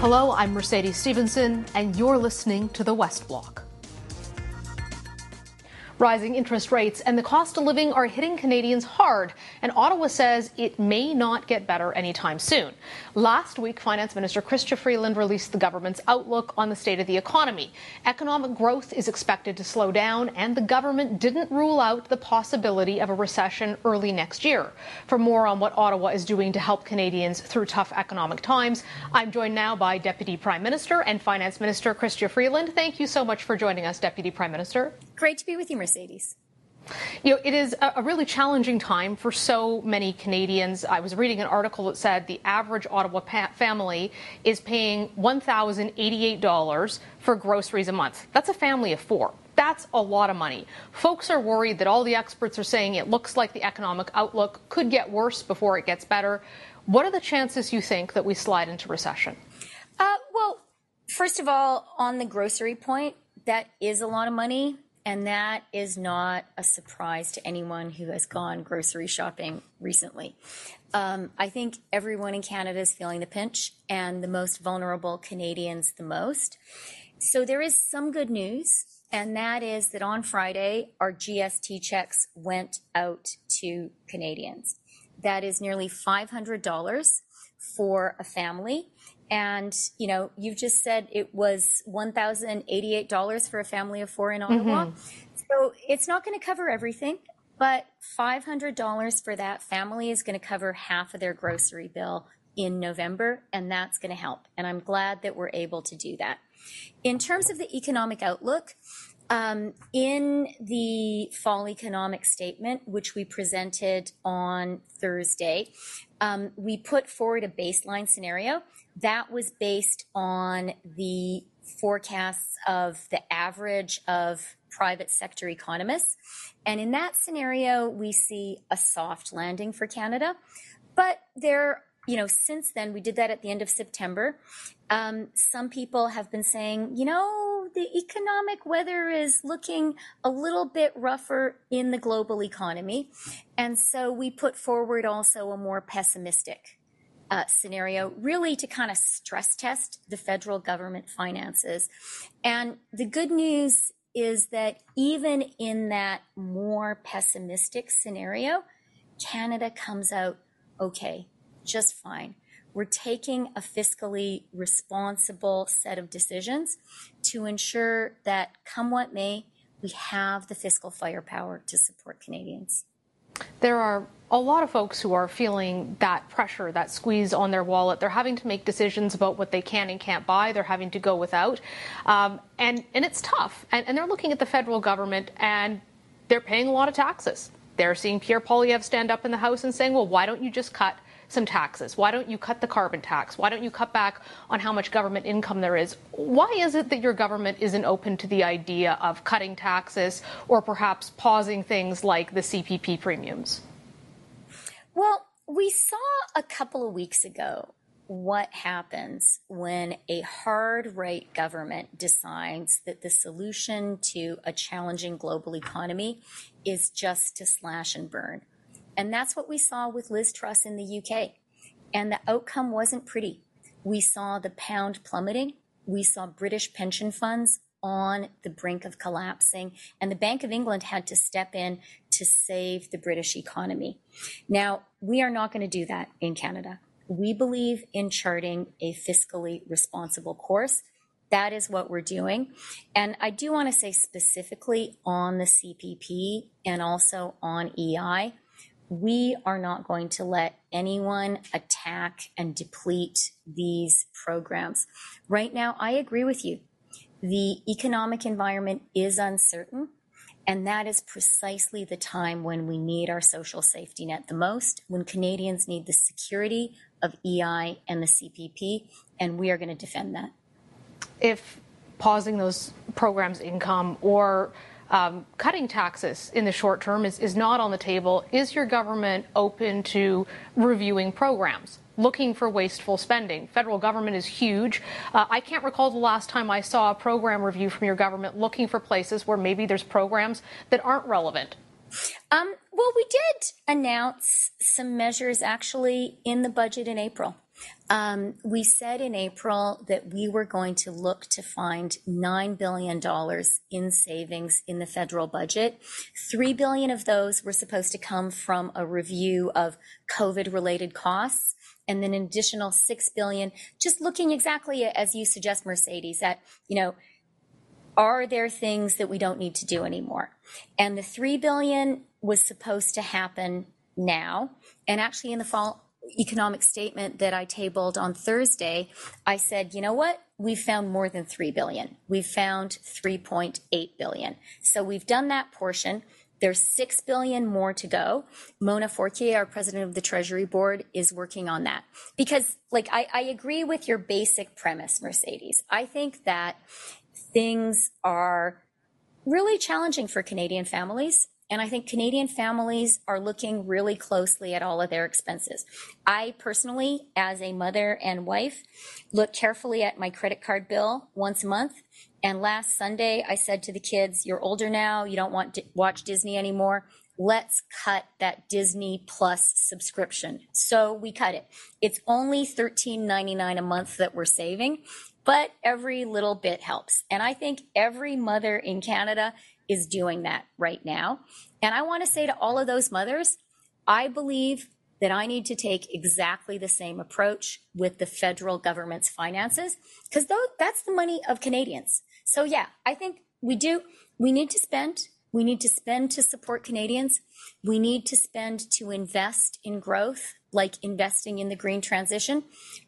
Hello, I'm Mercedes Stephenson, and you're listening to the West Block. Rising interest rates and the cost of living are hitting Canadians hard, and Ottawa says it may not get better anytime soon. Last week, Finance Minister Chrystia Freeland released the government's outlook on the state of the economy. Economic growth is expected to slow down, and the government didn't rule out the possibility of a recession early next year. For more on what Ottawa is doing to help Canadians through tough economic times, I'm joined now by Deputy Prime Minister and Finance Minister Chrystia Freeland. Thank you so much for joining us, Deputy Prime Minister. Great to be with you, Mercedes. You know, it is a, really challenging time for so many Canadians. I was reading an article that said the average Ottawa family is paying $1,088 for groceries a month. That's a family of four. That's a lot of money. Folks are worried that all the experts are saying it looks like the economic outlook could get worse before it gets better. What are the chances you think that we slide into recession? Uh, well, first of all, on the grocery point, that is a lot of money. And that is not a surprise to anyone who has gone grocery shopping recently. Um, I think everyone in Canada is feeling the pinch, and the most vulnerable Canadians the most. So there is some good news, and that is that on Friday, our GST checks went out to Canadians. That is nearly $500 for a family. And, you know, you've just said it was $1,088 for a family of four in Ottawa. Mm-hmm. So it's not going to cover everything, but $500 for that family is going to cover half of their grocery bill in November, and that's going to help. And I'm glad that we're able to do that. In terms of the economic outlook, um, in the fall economic statement, which we presented on Thursday, um, we put forward a baseline scenario that was based on the forecasts of the average of private sector economists. And in that scenario, we see a soft landing for Canada. But there, you know, since then, we did that at the end of September. Um, some people have been saying, you know, the economic weather is looking a little bit rougher in the global economy. And so we put forward also a more pessimistic uh, scenario, really to kind of stress test the federal government finances. And the good news is that even in that more pessimistic scenario, Canada comes out okay, just fine. We're taking a fiscally responsible set of decisions to ensure that, come what may, we have the fiscal firepower to support Canadians. There are a lot of folks who are feeling that pressure, that squeeze on their wallet. They're having to make decisions about what they can and can't buy. They're having to go without. Um, and, and it's tough. And, and they're looking at the federal government and they're paying a lot of taxes. They're seeing Pierre Poilievre stand up in the House and saying, well, why don't you just cut some taxes? Why don't you cut the carbon tax? Why don't you cut back on how much government income there is? Why is it that your government isn't open to the idea of cutting taxes or perhaps pausing things like the CPP premiums? Well, we saw a couple of weeks ago what happens when a hard right government decides that the solution to a challenging global economy is just to slash and burn. And that's what we saw with Liz Truss in the UK. And the outcome wasn't pretty. We saw the pound plummeting. We saw British pension funds on the brink of collapsing. And the Bank of England had to step in to save the British economy. Now, we are not going to do that in Canada. We believe in charting a fiscally responsible course. That is what we're doing. And I do want to say specifically on the CPP and also on EI, we are not going to let anyone attack and deplete these programs. Right now, I agree with you. The economic environment is uncertain, and that is precisely the time when we need our social safety net the most, when Canadians need the security of EI and the CPP, and we are going to defend that. If pausing those programs' income or um, cutting taxes in the short term is, is not on the table. Is your government open to reviewing programs? looking for wasteful spending. Federal government is huge. Uh, I can't recall the last time I saw a program review from your government looking for places where maybe there's programs that aren't relevant. Um, well, we did announce some measures actually in the budget in April. Um, we said in April that we were going to look to find $9 billion in savings in the federal budget. 3 billion of those were supposed to come from a review of COVID related costs and then an additional 6 billion just looking exactly as you suggest mercedes at you know are there things that we don't need to do anymore and the 3 billion was supposed to happen now and actually in the fall economic statement that I tabled on Thursday, I said, you know what? We've found more than 3 billion. We've found 3.8 billion. So we've done that portion. There's 6 billion more to go. Mona Fortier, our president of the Treasury Board, is working on that. Because, like, I, I agree with your basic premise, Mercedes. I think that things are really challenging for Canadian families. And I think Canadian families are looking really closely at all of their expenses. I personally, as a mother and wife, look carefully at my credit card bill once a month. And last Sunday, I said to the kids, You're older now. You don't want to watch Disney anymore. Let's cut that Disney Plus subscription. So we cut it. It's only $13.99 a month that we're saving, but every little bit helps. And I think every mother in Canada is doing that right now. And I want to say to all of those mothers, I believe that I need to take exactly the same approach with the federal government's finances because that's the money of Canadians. So yeah, I think we do, we need to spend, we need to spend to support Canadians. We need to spend to invest in growth, like investing in the green transition.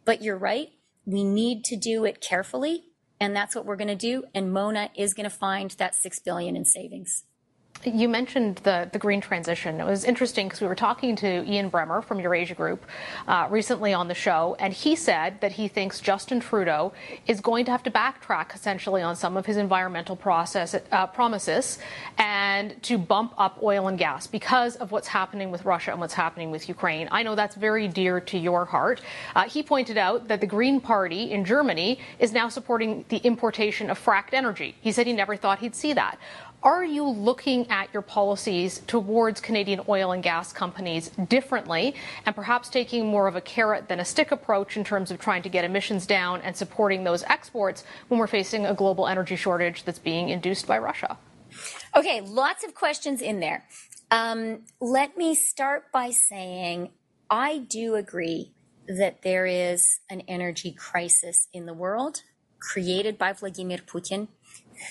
But you're right. We need to do it carefully and that's what we're going to do. And Mona is going to find that six billion in savings. You mentioned the, the green transition. It was interesting because we were talking to Ian Bremmer from Eurasia Group uh, recently on the show, and he said that he thinks Justin Trudeau is going to have to backtrack essentially on some of his environmental process uh, promises and to bump up oil and gas because of what's happening with Russia and what's happening with Ukraine. I know that's very dear to your heart. Uh, he pointed out that the Green Party in Germany is now supporting the importation of fracked energy. He said he never thought he'd see that. Are you looking at your policies towards Canadian oil and gas companies differently and perhaps taking more of a carrot than a stick approach in terms of trying to get emissions down and supporting those exports when we're facing a global energy shortage that's being induced by Russia? Okay, lots of questions in there. Um, let me start by saying I do agree that there is an energy crisis in the world created by Vladimir Putin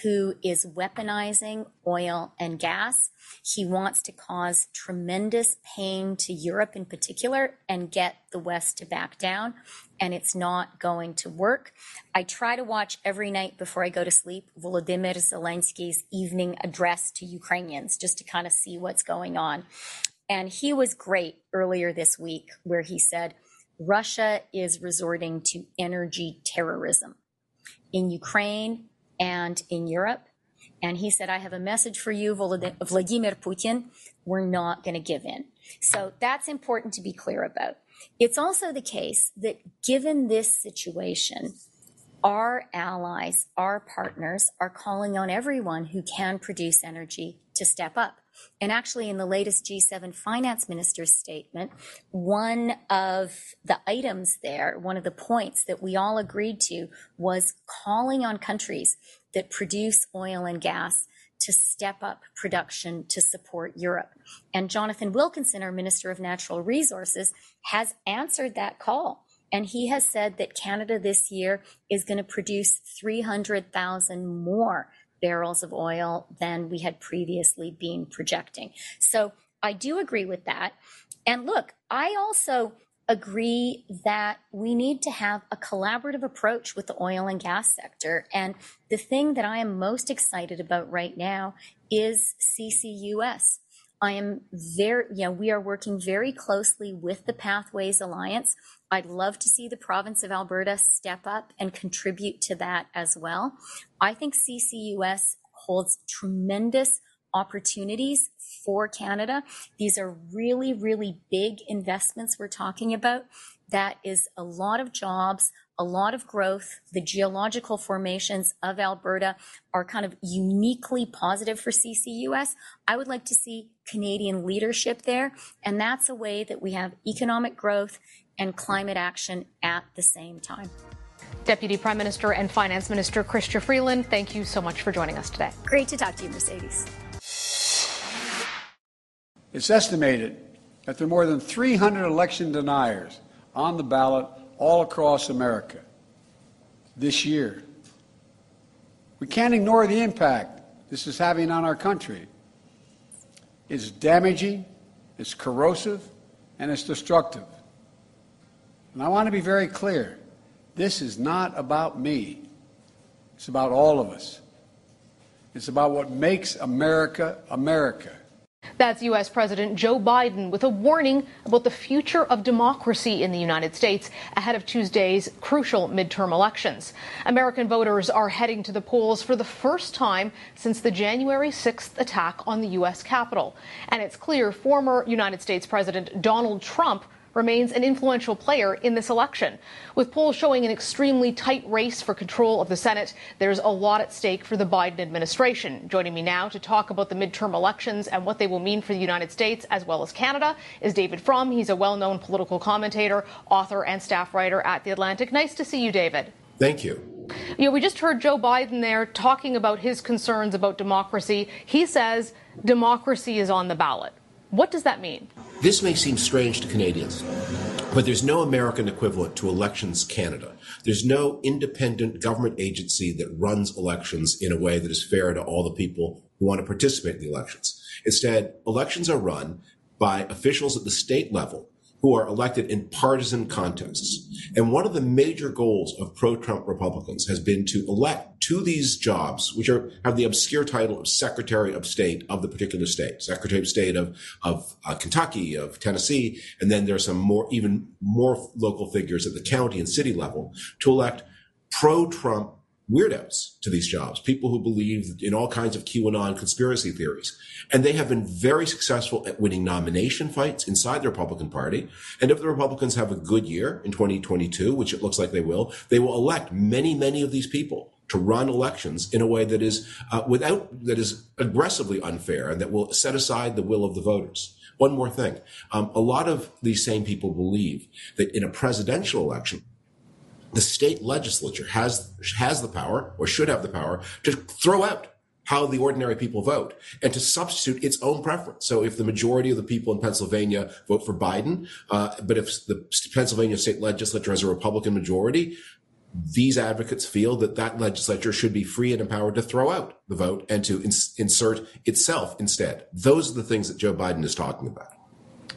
who is weaponizing oil and gas. He wants to cause tremendous pain to Europe in particular and get the West to back down. And it's not going to work. I try to watch every night before I go to sleep Volodymyr Zelensky's evening address to Ukrainians just to kind of see what's going on. And he was great earlier this week where he said, Russia is resorting to energy terrorism. In Ukraine, and in Europe. And he said, I have a message for you, Vladimir Putin. We're not going to give in. So that's important to be clear about. It's also the case that given this situation, our allies, our partners are calling on everyone who can produce energy to step up. And actually, in the latest G7 finance minister's statement, one of the items there, one of the points that we all agreed to was calling on countries that produce oil and gas to step up production to support Europe. And Jonathan Wilkinson, our Minister of Natural Resources, has answered that call. And he has said that Canada this year is going to produce 300,000 more barrels of oil than we had previously been projecting. So I do agree with that. And look, I also agree that we need to have a collaborative approach with the oil and gas sector. And the thing that I am most excited about right now is CCUS. I am very, know, we are working very closely with the Pathways Alliance. I'd love to see the province of Alberta step up and contribute to that as well. I think CCUS holds tremendous opportunities for Canada. These are really, really big investments we're talking about. That is a lot of jobs, a lot of growth. The geological formations of Alberta are kind of uniquely positive for CCUS. I would like to see Canadian leadership there. And that's a way that we have economic growth and climate action at the same time. Deputy Prime Minister and Finance Minister Chrystia Freeland, thank you so much for joining us today. Great to talk to you, Mercedes. It's estimated that there are more than 300 election deniers on the ballot all across America this year. We can't ignore the impact this is having on our country. It's damaging, it's corrosive, and it's destructive. And I want to be very clear this is not about me, it's about all of us. It's about what makes America America. That's U.S. President Joe Biden with a warning about the future of democracy in the United States ahead of Tuesday's crucial midterm elections. American voters are heading to the polls for the first time since the January 6th attack on the U.S. Capitol. And it's clear former United States President Donald Trump remains an influential player in this election. With polls showing an extremely tight race for control of the Senate, there's a lot at stake for the Biden administration. Joining me now to talk about the midterm elections and what they will mean for the United States as well as Canada is David Frum. He's a well known political commentator, author, and staff writer at The Atlantic. Nice to see you, David. Thank you. You know, we just heard Joe Biden there talking about his concerns about democracy. He says democracy is on the ballot. What does that mean? This may seem strange to Canadians, but there's no American equivalent to Elections Canada. There's no independent government agency that runs elections in a way that is fair to all the people who want to participate in the elections. Instead, elections are run by officials at the state level who are elected in partisan contests. And one of the major goals of pro-Trump Republicans has been to elect to these jobs, which are, have the obscure title of Secretary of State of the particular state, Secretary of State of, of uh, Kentucky, of Tennessee, and then there are some more, even more local figures at the county and city level to elect pro-Trump weirdos to these jobs, people who believe in all kinds of QAnon conspiracy theories. And they have been very successful at winning nomination fights inside the Republican Party. And if the Republicans have a good year in 2022, which it looks like they will, they will elect many, many of these people to run elections in a way that is uh, without that is aggressively unfair and that will set aside the will of the voters. One more thing. Um, a lot of these same people believe that in a presidential election, the state legislature has has the power or should have the power to throw out how the ordinary people vote and to substitute its own preference. So if the majority of the people in Pennsylvania vote for Biden, uh, but if the Pennsylvania state legislature has a Republican majority, these advocates feel that that legislature should be free and empowered to throw out the vote and to ins- insert itself instead. Those are the things that Joe Biden is talking about.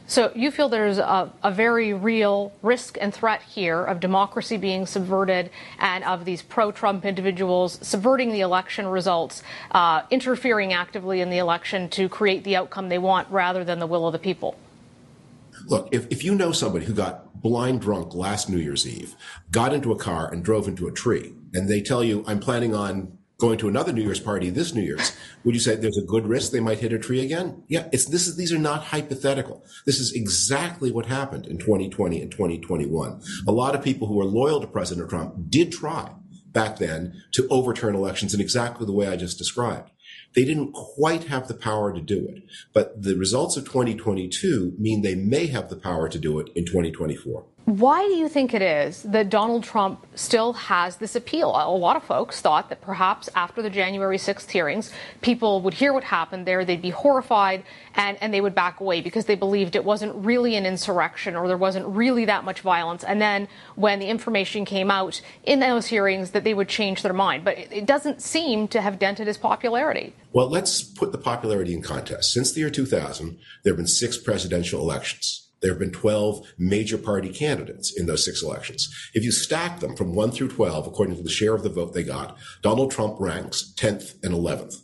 So you feel there's a, a, very real risk and threat here of democracy being subverted and of these pro-Trump individuals subverting the election results, uh, interfering actively in the election to create the outcome they want rather than the will of the people. Look, if, if you know somebody who got blind drunk last New Year's Eve, got into a car and drove into a tree, and they tell you, I'm planning on going to another New Year's party this New Year's, would you say there's a good risk they might hit a tree again? Yeah, it's this is these are not hypothetical. This is exactly what happened in 2020 and 2021. A lot of people who are loyal to President Trump did try back then to overturn elections in exactly the way I just described. They didn't quite have the power to do it, but the results of 2022 mean they may have the power to do it in 2024. Why do you think it is that Donald Trump still has this appeal? A lot of folks thought that perhaps after the January 6th hearings, people would hear what happened there, they'd be horrified, and, and they would back away because they believed it wasn't really an insurrection or there wasn't really that much violence. And then when the information came out in those hearings, that they would change their mind. But it, it doesn't seem to have dented his popularity. Well, let's put the popularity in context. Since the year 2000, there have been six presidential elections. There have been 12 major party candidates in those six elections. If you stack them from 1 through 12, according to the share of the vote they got, Donald Trump ranks 10th and 11th.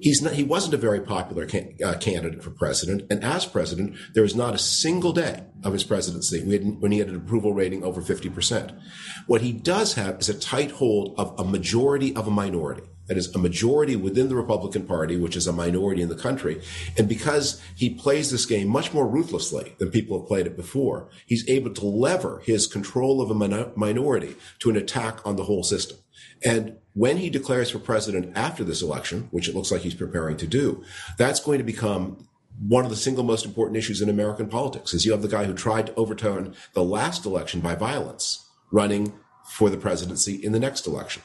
He's not, he wasn't a very popular can, uh, candidate for president. And as president, there was not a single day of his presidency when he had an approval rating over 50%. What he does have is a tight hold of a majority of a minority that is a majority within the Republican Party, which is a minority in the country. And because he plays this game much more ruthlessly than people have played it before, he's able to lever his control of a min- minority to an attack on the whole system. And when he declares for president after this election, which it looks like he's preparing to do, that's going to become one of the single most important issues in American politics is you have the guy who tried to overturn the last election by violence running for the presidency in the next election.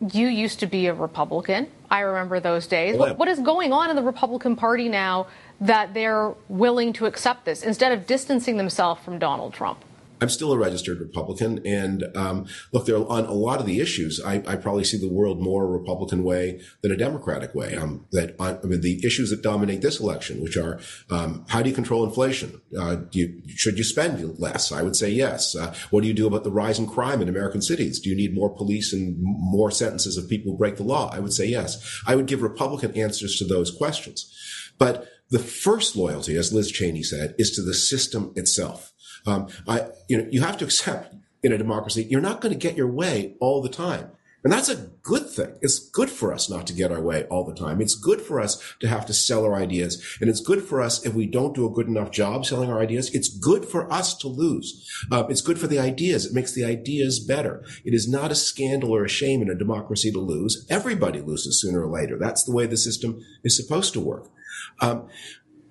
You used to be a Republican. I remember those days. Oh, what, what is going on in the Republican Party now that they're willing to accept this instead of distancing themselves from Donald Trump? I'm still a registered Republican, and um, look, there on a lot of the issues, I, I, probably see the world more a Republican way than a Democratic way. Um, that I mean, the issues that dominate this election, which are um, how do you control inflation? Uh, you, should you spend less? I would say yes. Uh, what do you do about the rise in crime in American cities? Do you need more police and more sentences of people who break the law? I would say yes. I would give Republican answers to those questions, but the first loyalty, as Liz Cheney said, is to the system itself. Um, I, you know, you have to accept in a democracy, you're not going to get your way all the time. And that's a good thing. It's good for us not to get our way all the time. It's good for us to have to sell our ideas. And it's good for us if we don't do a good enough job selling our ideas. It's good for us to lose. Uh, it's good for the ideas. It makes the ideas better. It is not a scandal or a shame in a democracy to lose. Everybody loses sooner or later. That's the way the system is supposed to work. Um,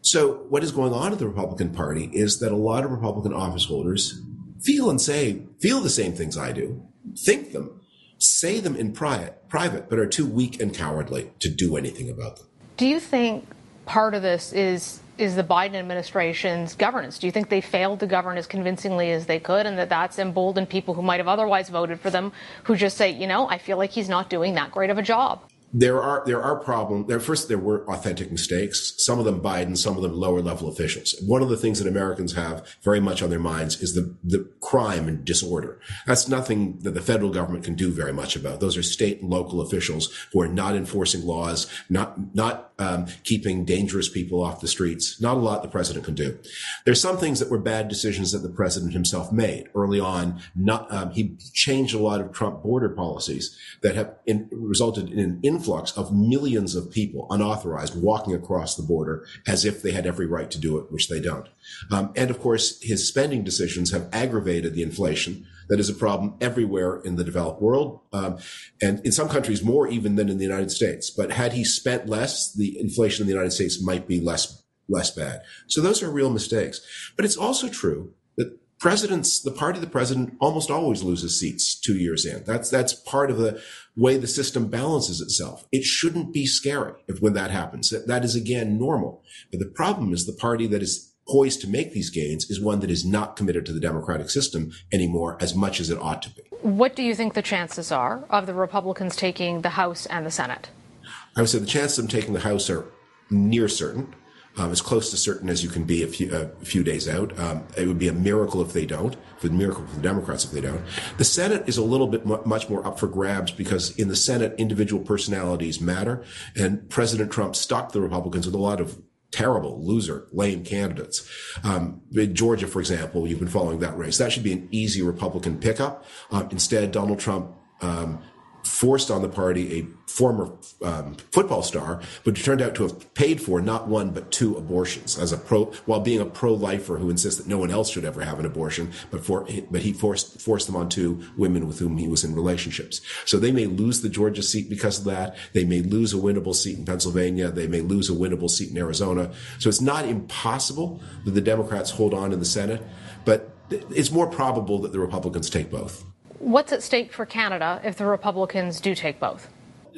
so what is going on in the Republican Party is that a lot of Republican office holders feel and say, feel the same things I do, think them, say them in private, private, but are too weak and cowardly to do anything about them. Do you think part of this is is the Biden administration's governance? Do you think they failed to govern as convincingly as they could, and that that's emboldened people who might have otherwise voted for them, who just say, you know, I feel like he's not doing that great of a job? There are there are problems. There first there were authentic mistakes. Some of them Biden, some of them lower level officials. One of the things that Americans have very much on their minds is the the crime and disorder. That's nothing that the federal government can do very much about. Those are state and local officials who are not enforcing laws, not not um, keeping dangerous people off the streets. Not a lot the president can do. There's some things that were bad decisions that the president himself made early on. Not um, he changed a lot of Trump border policies that have in, resulted in an influx of millions of people unauthorized walking across the border as if they had every right to do it, which they don't. Um, and of course, his spending decisions have aggravated the inflation that is a problem everywhere in the developed world, um, and in some countries more even than in the United States. But had he spent less, the inflation in the United States might be less less bad. So those are real mistakes. But it's also true that presidents, the party of the president almost always loses seats two years in. That's, that's part of the way the system balances itself. It shouldn't be scary if when that happens. That, that is again normal. But the problem is the party that is poised to make these gains is one that is not committed to the democratic system anymore as much as it ought to be. What do you think the chances are of the Republicans taking the House and the Senate? I would say the chances of them taking the House are near certain. Um, as close to certain as you can be a few, a few days out. Um, it would be a miracle if they don't, for the miracle for the Democrats if they don't. The Senate is a little bit much more up for grabs because in the Senate, individual personalities matter, and President Trump stuck the Republicans with a lot of terrible, loser, lame candidates. Um, in Georgia, for example, you've been following that race. That should be an easy Republican pickup. Um, instead, Donald Trump um, forced on the party a former um, football star, but turned out to have paid for not one but two abortions as a pro, while being a pro-lifer who insists that no one else should ever have an abortion, but for but he forced forced them on two women with whom he was in relationships. So they may lose the Georgia seat because of that. They may lose a winnable seat in Pennsylvania. They may lose a winnable seat in Arizona. So it's not impossible that the Democrats hold on in the Senate, but it's more probable that the Republicans take both. What's at stake for Canada if the Republicans do take both?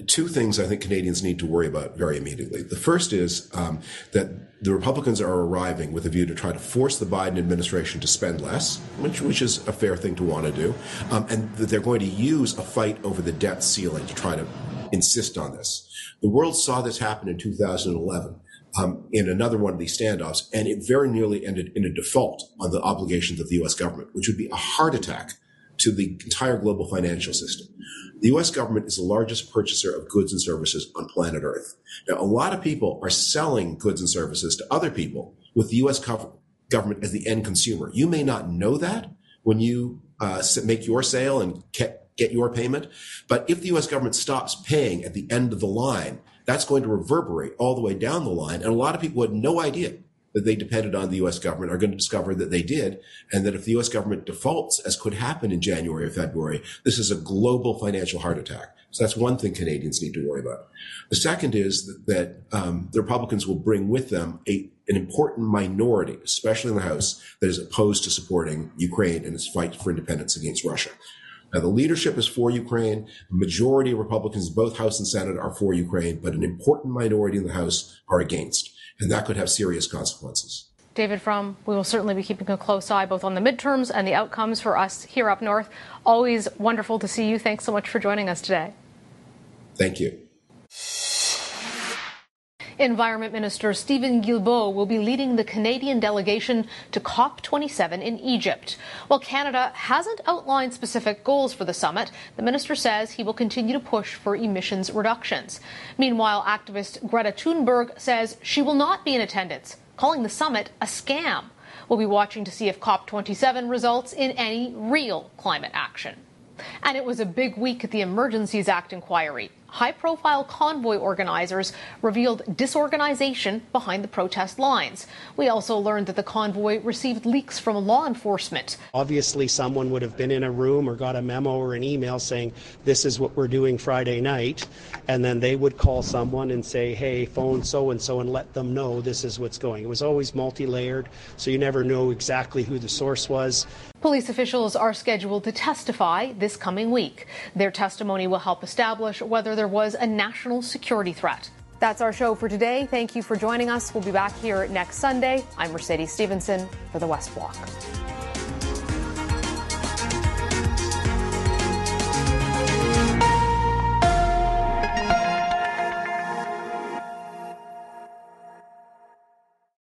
Two things I think Canadians need to worry about very immediately. The first is um, that the Republicans are arriving with a view to try to force the Biden administration to spend less, which, which is a fair thing to want to do, um, and that they're going to use a fight over the debt ceiling to try to insist on this. The world saw this happen in 2011. Um, in another one of these standoffs, and it very nearly ended in a default on the obligations of the U.S. government, which would be a heart attack to the entire global financial system. The US government is the largest purchaser of goods and services on planet Earth. Now, a lot of people are selling goods and services to other people with the US government as the end consumer. You may not know that when you uh, make your sale and get your payment. But if the US government stops paying at the end of the line, that's going to reverberate all the way down the line. And a lot of people had no idea that they depended on the U.S. government are going to discover that they did, and that if the U.S. government defaults, as could happen in January or February, this is a global financial heart attack. So that's one thing Canadians need to worry about. The second is that, that um, the Republicans will bring with them a, an important minority, especially in the House, that is opposed to supporting Ukraine in its fight for independence against Russia. Now, the leadership is for Ukraine. The majority of Republicans, both House and Senate, are for Ukraine, but an important minority in the House are against. And that could have serious consequences. David Frum, we will certainly be keeping a close eye both on the midterms and the outcomes for us here up north. Always wonderful to see you. Thanks so much for joining us today. Thank you. Environment Minister Stephen Guilbeault will be leading the Canadian delegation to COP27 in Egypt. While Canada hasn't outlined specific goals for the summit, the minister says he will continue to push for emissions reductions. Meanwhile, activist Greta Thunberg says she will not be in attendance, calling the summit a scam. We'll be watching to see if COP27 results in any real climate action. And it was a big week at the Emergencies Act inquiry high profile convoy organizers revealed disorganization behind the protest lines. We also learned that the convoy received leaks from law enforcement. Obviously, someone would have been in a room or got a memo or an email saying, This is what we're doing Friday night. And then they would call someone and say, Hey, phone so and so, and let them know this is what's going. It was always multi layered, so you never know exactly who the source was. Police officials are scheduled to testify this coming week. Their testimony will help establish whether there was a national security threat. That's our show for today. Thank you for joining us. We'll be back here next Sunday. I'm Mercedes Stephenson for the West Block.